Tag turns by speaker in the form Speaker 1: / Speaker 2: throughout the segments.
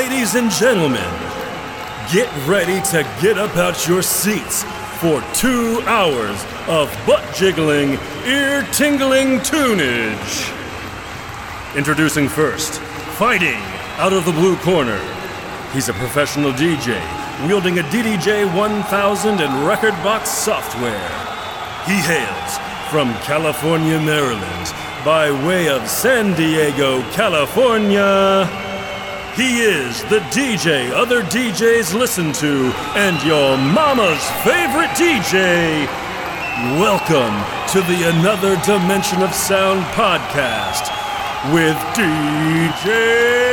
Speaker 1: Ladies and gentlemen, get ready to get up out your seats for two hours of butt jiggling, ear tingling tunage. Introducing first, fighting out of the blue corner. He's a professional DJ wielding a DDJ 1000 and record box software. He hails from California, Maryland, by way of San Diego, California. He is the DJ other DJs listen to and your mama's favorite DJ. Welcome to the Another Dimension of Sound podcast with DJ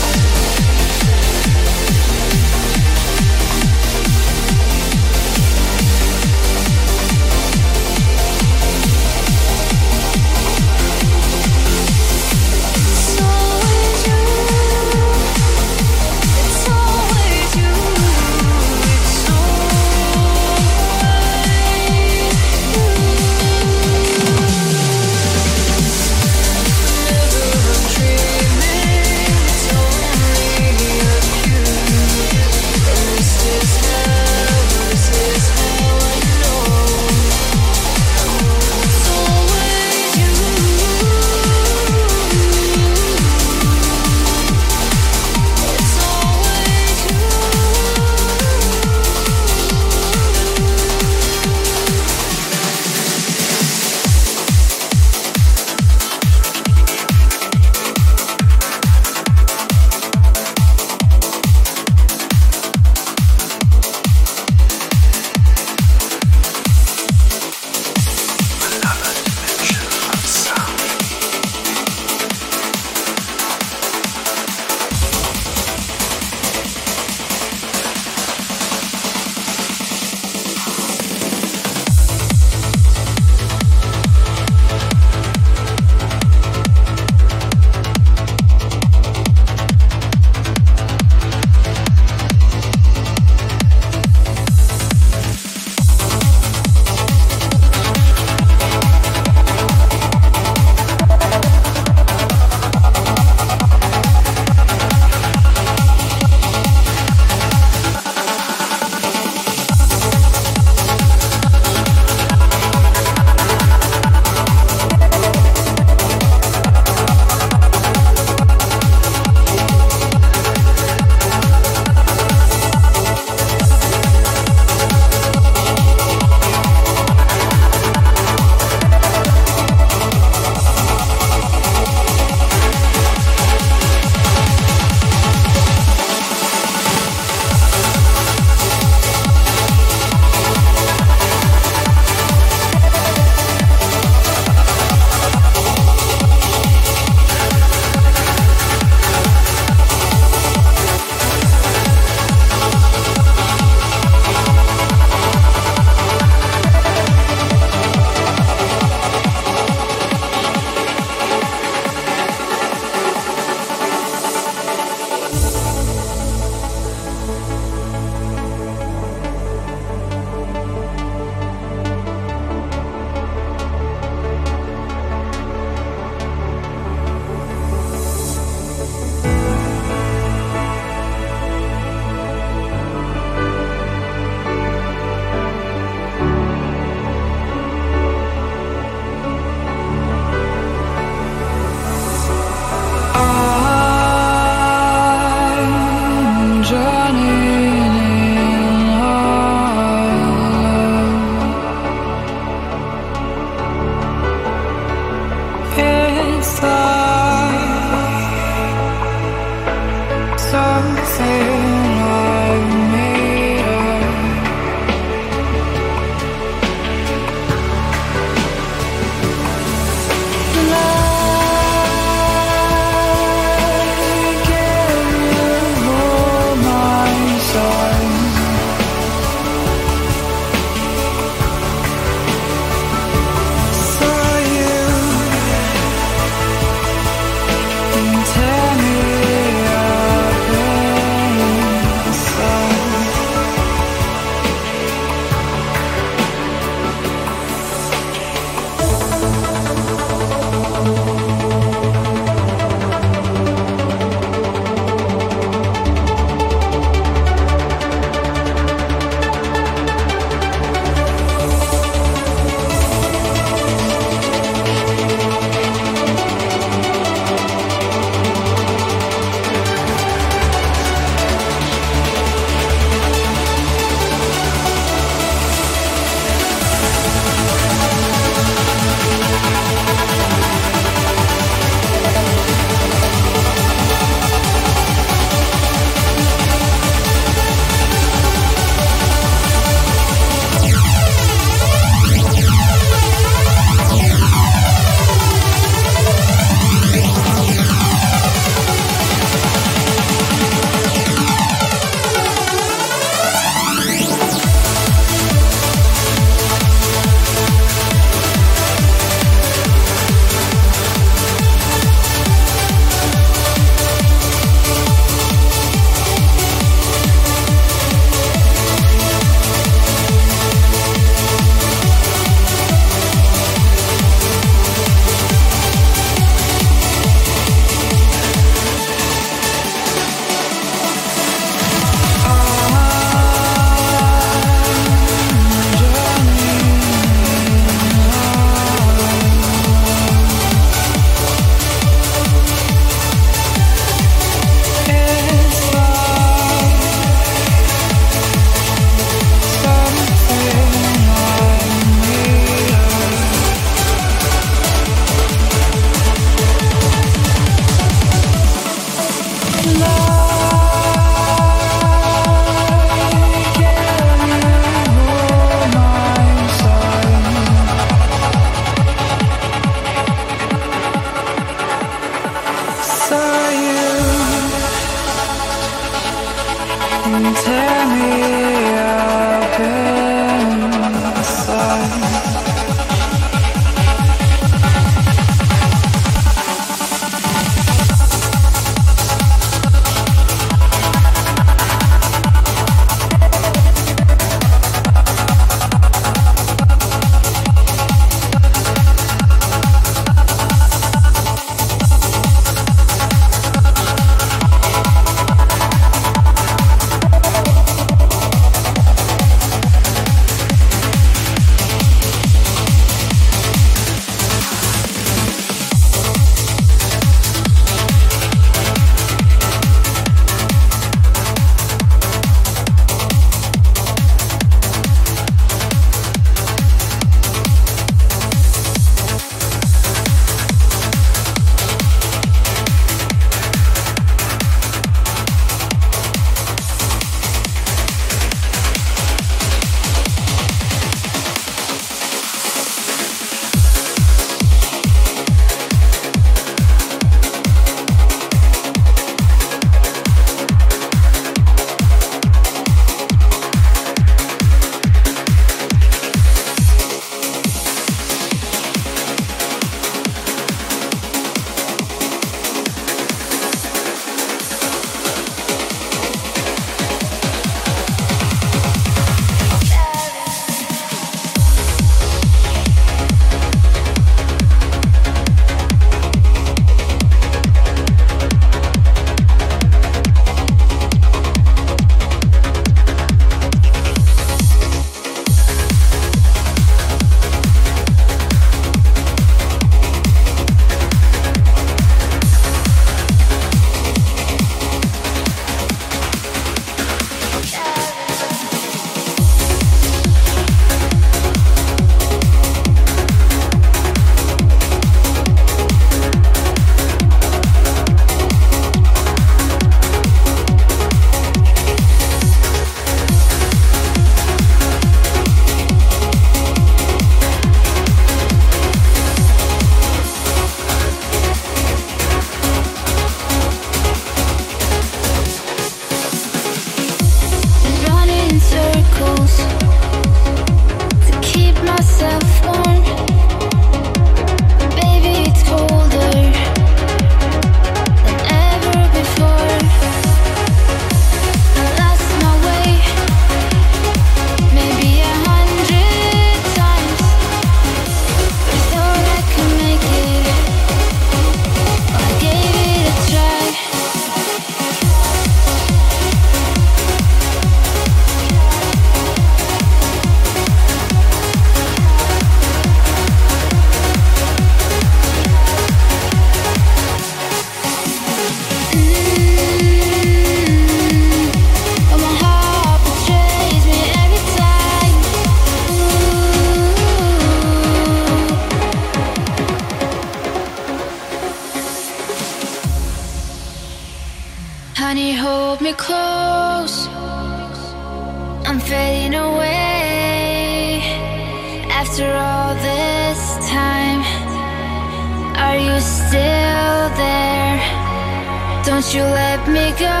Speaker 2: you
Speaker 3: let me go?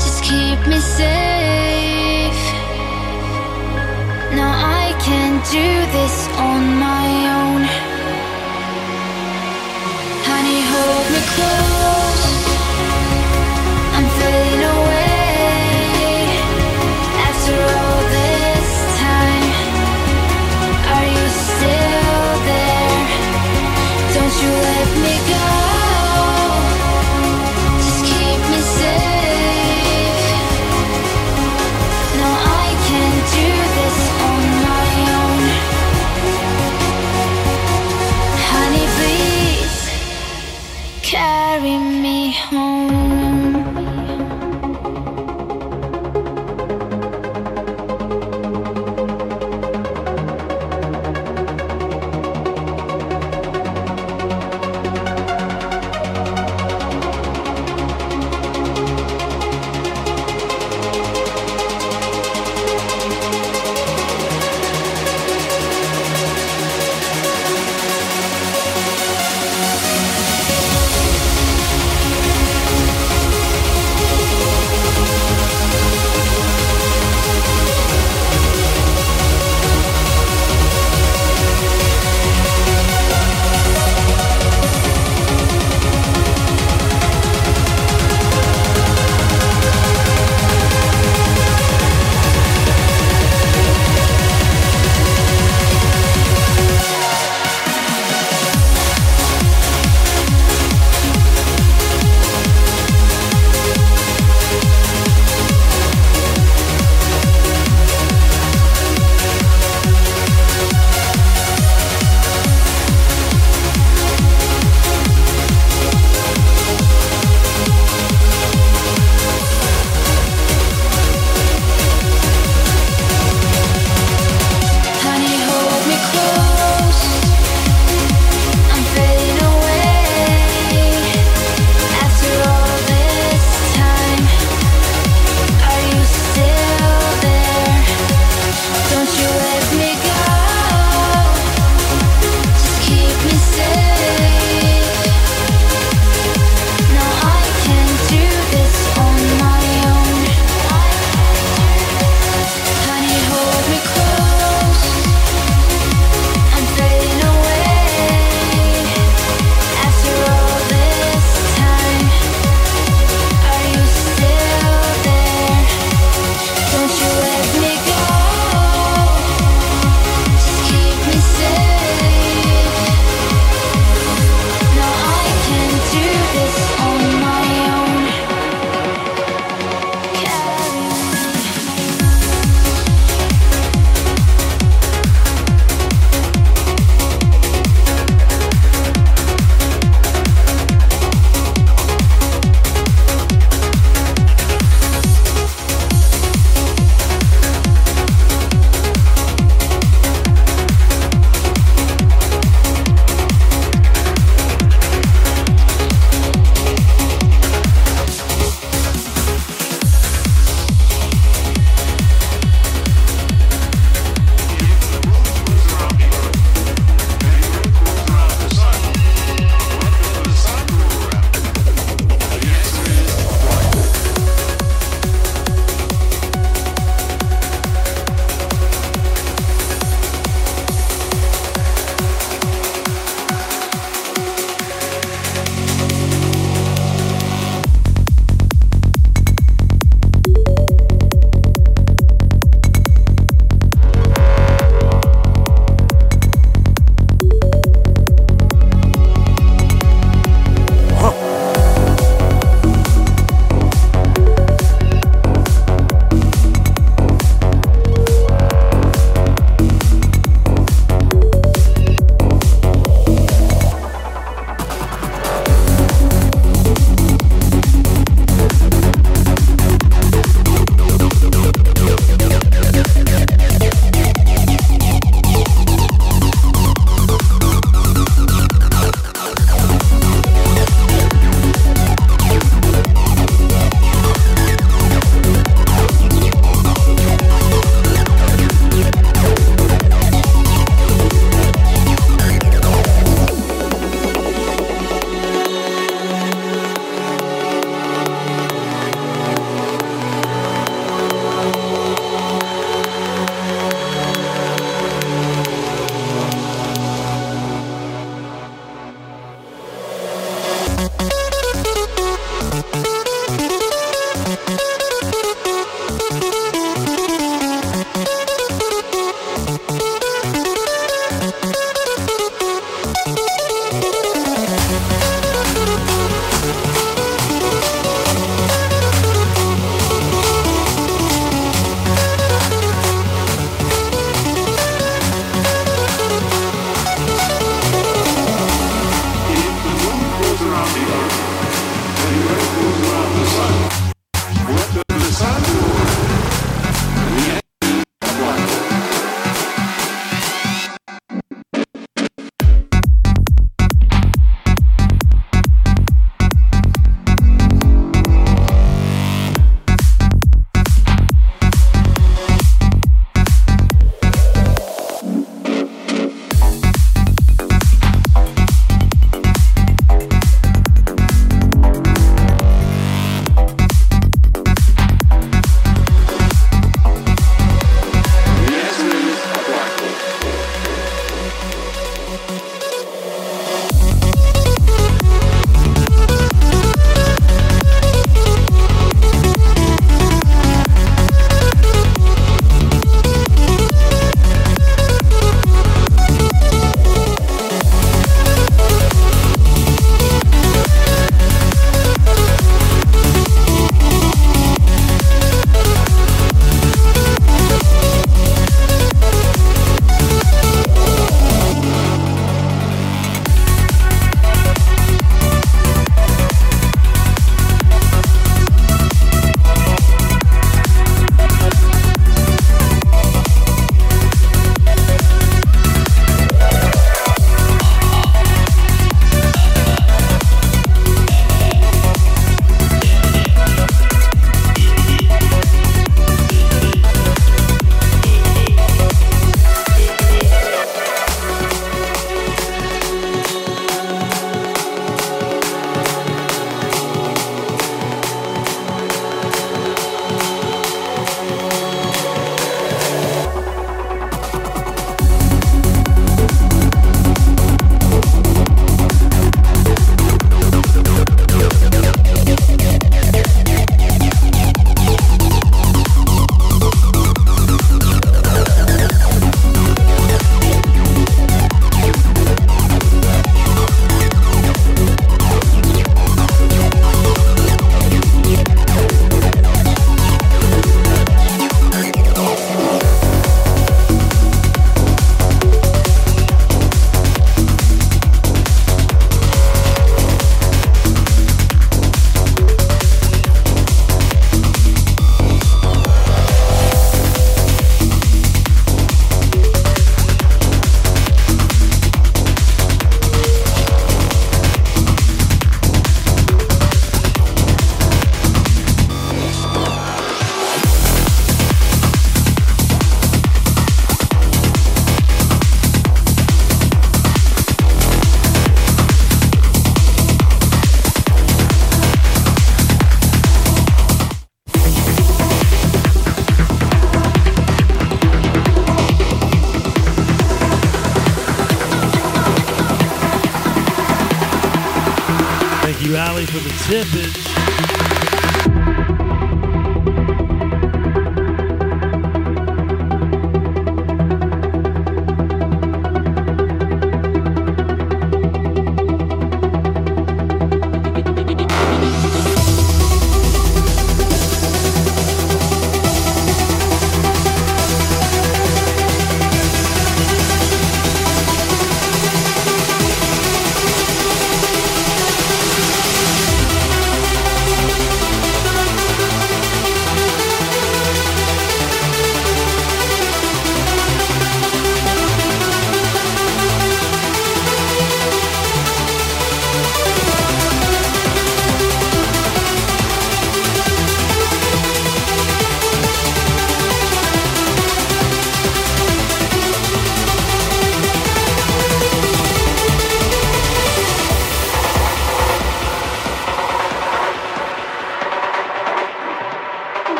Speaker 3: Just keep me safe. No, I can't do this.